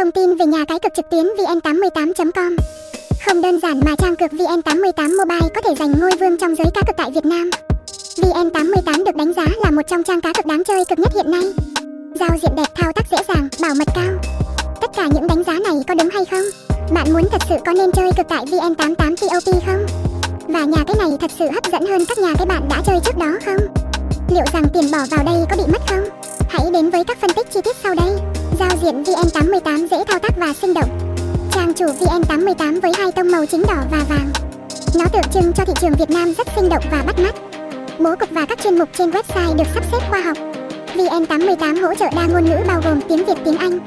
Thông tin về nhà cái cược trực tuyến vn88.com Không đơn giản mà trang cược VN88 Mobile có thể giành ngôi vương trong giới cá cược tại Việt Nam. VN88 được đánh giá là một trong trang cá cược đáng chơi cực nhất hiện nay. Giao diện đẹp, thao tác dễ dàng, bảo mật cao. Tất cả những đánh giá này có đúng hay không? Bạn muốn thật sự có nên chơi cực tại VN88 TOP không? Và nhà cái này thật sự hấp dẫn hơn các nhà cái bạn đã chơi trước đó không? Liệu rằng tiền bỏ vào đây có bị mất không? Hãy đến với các phân tích chi tiết sau đây. Giao diện VN88 dễ thao tác và sinh động. Trang chủ VN88 với hai tông màu chính đỏ và vàng. Nó tượng trưng cho thị trường Việt Nam rất sinh động và bắt mắt. Bố cục và các chuyên mục trên website được sắp xếp khoa học. VN88 hỗ trợ đa ngôn ngữ bao gồm tiếng Việt, tiếng Anh.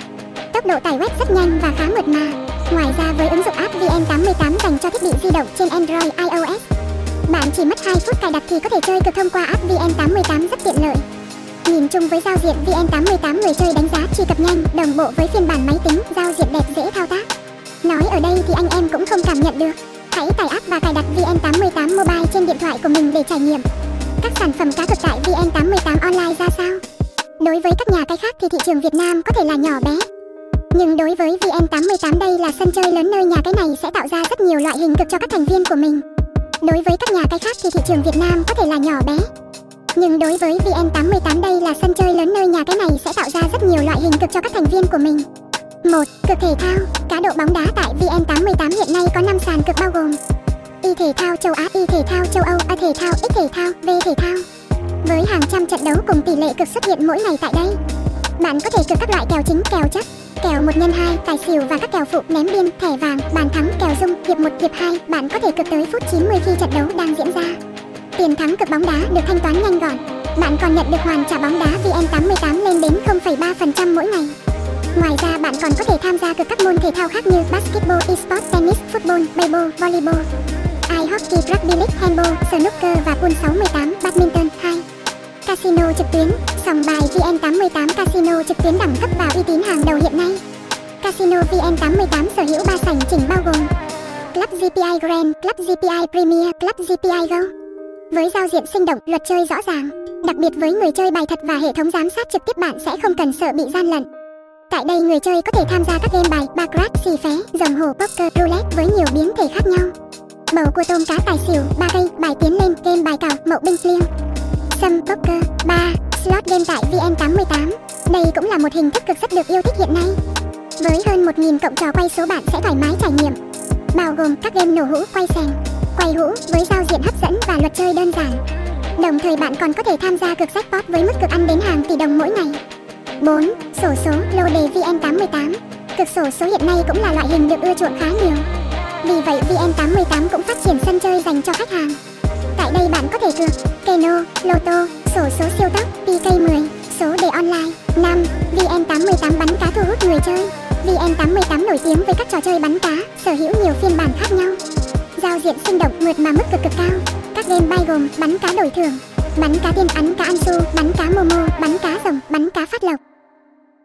Tốc độ tải web rất nhanh và khá mượt mà. Ngoài ra với ứng dụng app VN88 dành cho thiết bị di động trên Android, iOS, bạn chỉ mất 2 phút cài đặt thì có thể chơi cực thông qua app VN88 rất tiện lợi. Nhìn chung với giao diện VN88 người chơi đánh giá truy cập nhanh, đồng bộ với phiên bản máy tính, giao diện đẹp dễ thao tác. Nói ở đây thì anh em cũng không cảm nhận được. Hãy tải app và cài đặt VN88 Mobile trên điện thoại của mình để trải nghiệm. Các sản phẩm cá cược tại VN88 Online ra sao? Đối với các nhà cái khác thì thị trường Việt Nam có thể là nhỏ bé. Nhưng đối với VN88 đây là sân chơi lớn nơi nhà cái này sẽ tạo ra rất nhiều loại hình cực cho các thành viên của mình. Đối với các nhà cái khác thì thị trường Việt Nam có thể là nhỏ bé. Nhưng đối với VN88 đây là sân chơi lớn nơi nhà cái này sẽ tạo ra rất nhiều loại hình cực cho các thành viên của mình. 1. Cực thể thao Cá độ bóng đá tại VN88 hiện nay có 5 sàn cực bao gồm Y thể thao châu Á, Y thể thao châu Âu, A thể thao, X thể thao, V thể thao Với hàng trăm trận đấu cùng tỷ lệ cực xuất hiện mỗi ngày tại đây Bạn có thể cực các loại kèo chính, kèo chấp, kèo 1 x 2, tài xỉu và các kèo phụ ném biên, thẻ vàng, bàn thắng, kèo dung, hiệp 1, hiệp 2 Bạn có thể cực tới phút 90 khi trận đấu đang diễn ra Tiền thắng cực bóng đá được thanh toán nhanh gọn Bạn còn nhận được hoàn trả bóng đá VN88 lên đến 0,3% mỗi ngày Ngoài ra bạn còn có thể tham gia cực các môn thể thao khác như basketball, esports, tennis, football, baseball, volleyball, ice hockey, rugby league, handball, snooker và pool 68, badminton 2. Casino trực tuyến, sòng bài VN88 Casino trực tuyến đẳng cấp và uy tín hàng đầu hiện nay. Casino VN88 sở hữu 3 sảnh chỉnh bao gồm Club GPI Grand, Club GPI Premier, Club GPI gold. Với giao diện sinh động, luật chơi rõ ràng, đặc biệt với người chơi bài thật và hệ thống giám sát trực tiếp bạn sẽ không cần sợ bị gian lận. Tại đây người chơi có thể tham gia các game bài, baccarat, xì phé, rồng hồ, poker, roulette với nhiều biến thể khác nhau. Bầu cua tôm cá tài xỉu, ba cây, bài tiến lên, game bài cào, mậu binh liêng. Sâm poker, 3, slot game tại VN88. Đây cũng là một hình thức cực rất được yêu thích hiện nay. Với hơn 1.000 cộng trò quay số bạn sẽ thoải mái trải nghiệm. Bao gồm các game nổ hũ, quay sèn, quay hũ với giao diện hấp dẫn và luật chơi đơn giản. Đồng thời bạn còn có thể tham gia cực jackpot với mức cực ăn đến hàng tỷ đồng mỗi ngày. 4. Sổ số lô đề VN88 Cực sổ số hiện nay cũng là loại hình được ưa chuộng khá nhiều. Vì vậy VN88 cũng phát triển sân chơi dành cho khách hàng. Tại đây bạn có thể cược Keno, Lotto, sổ số siêu tốc, PK10, số đề online. 5. VN88 bắn cá thu hút người chơi. VN88 nổi tiếng với các trò chơi bắn cá, sở hữu nhiều phiên bản khác nhau. Giao diện sinh động mượt mà mức cực cực cao. Các game bay gồm bắn cá đổi thưởng, bắn cá tiên ắn cá ăn su, bắn cá momo, bắn cá rồng, bắn cá phát lộc.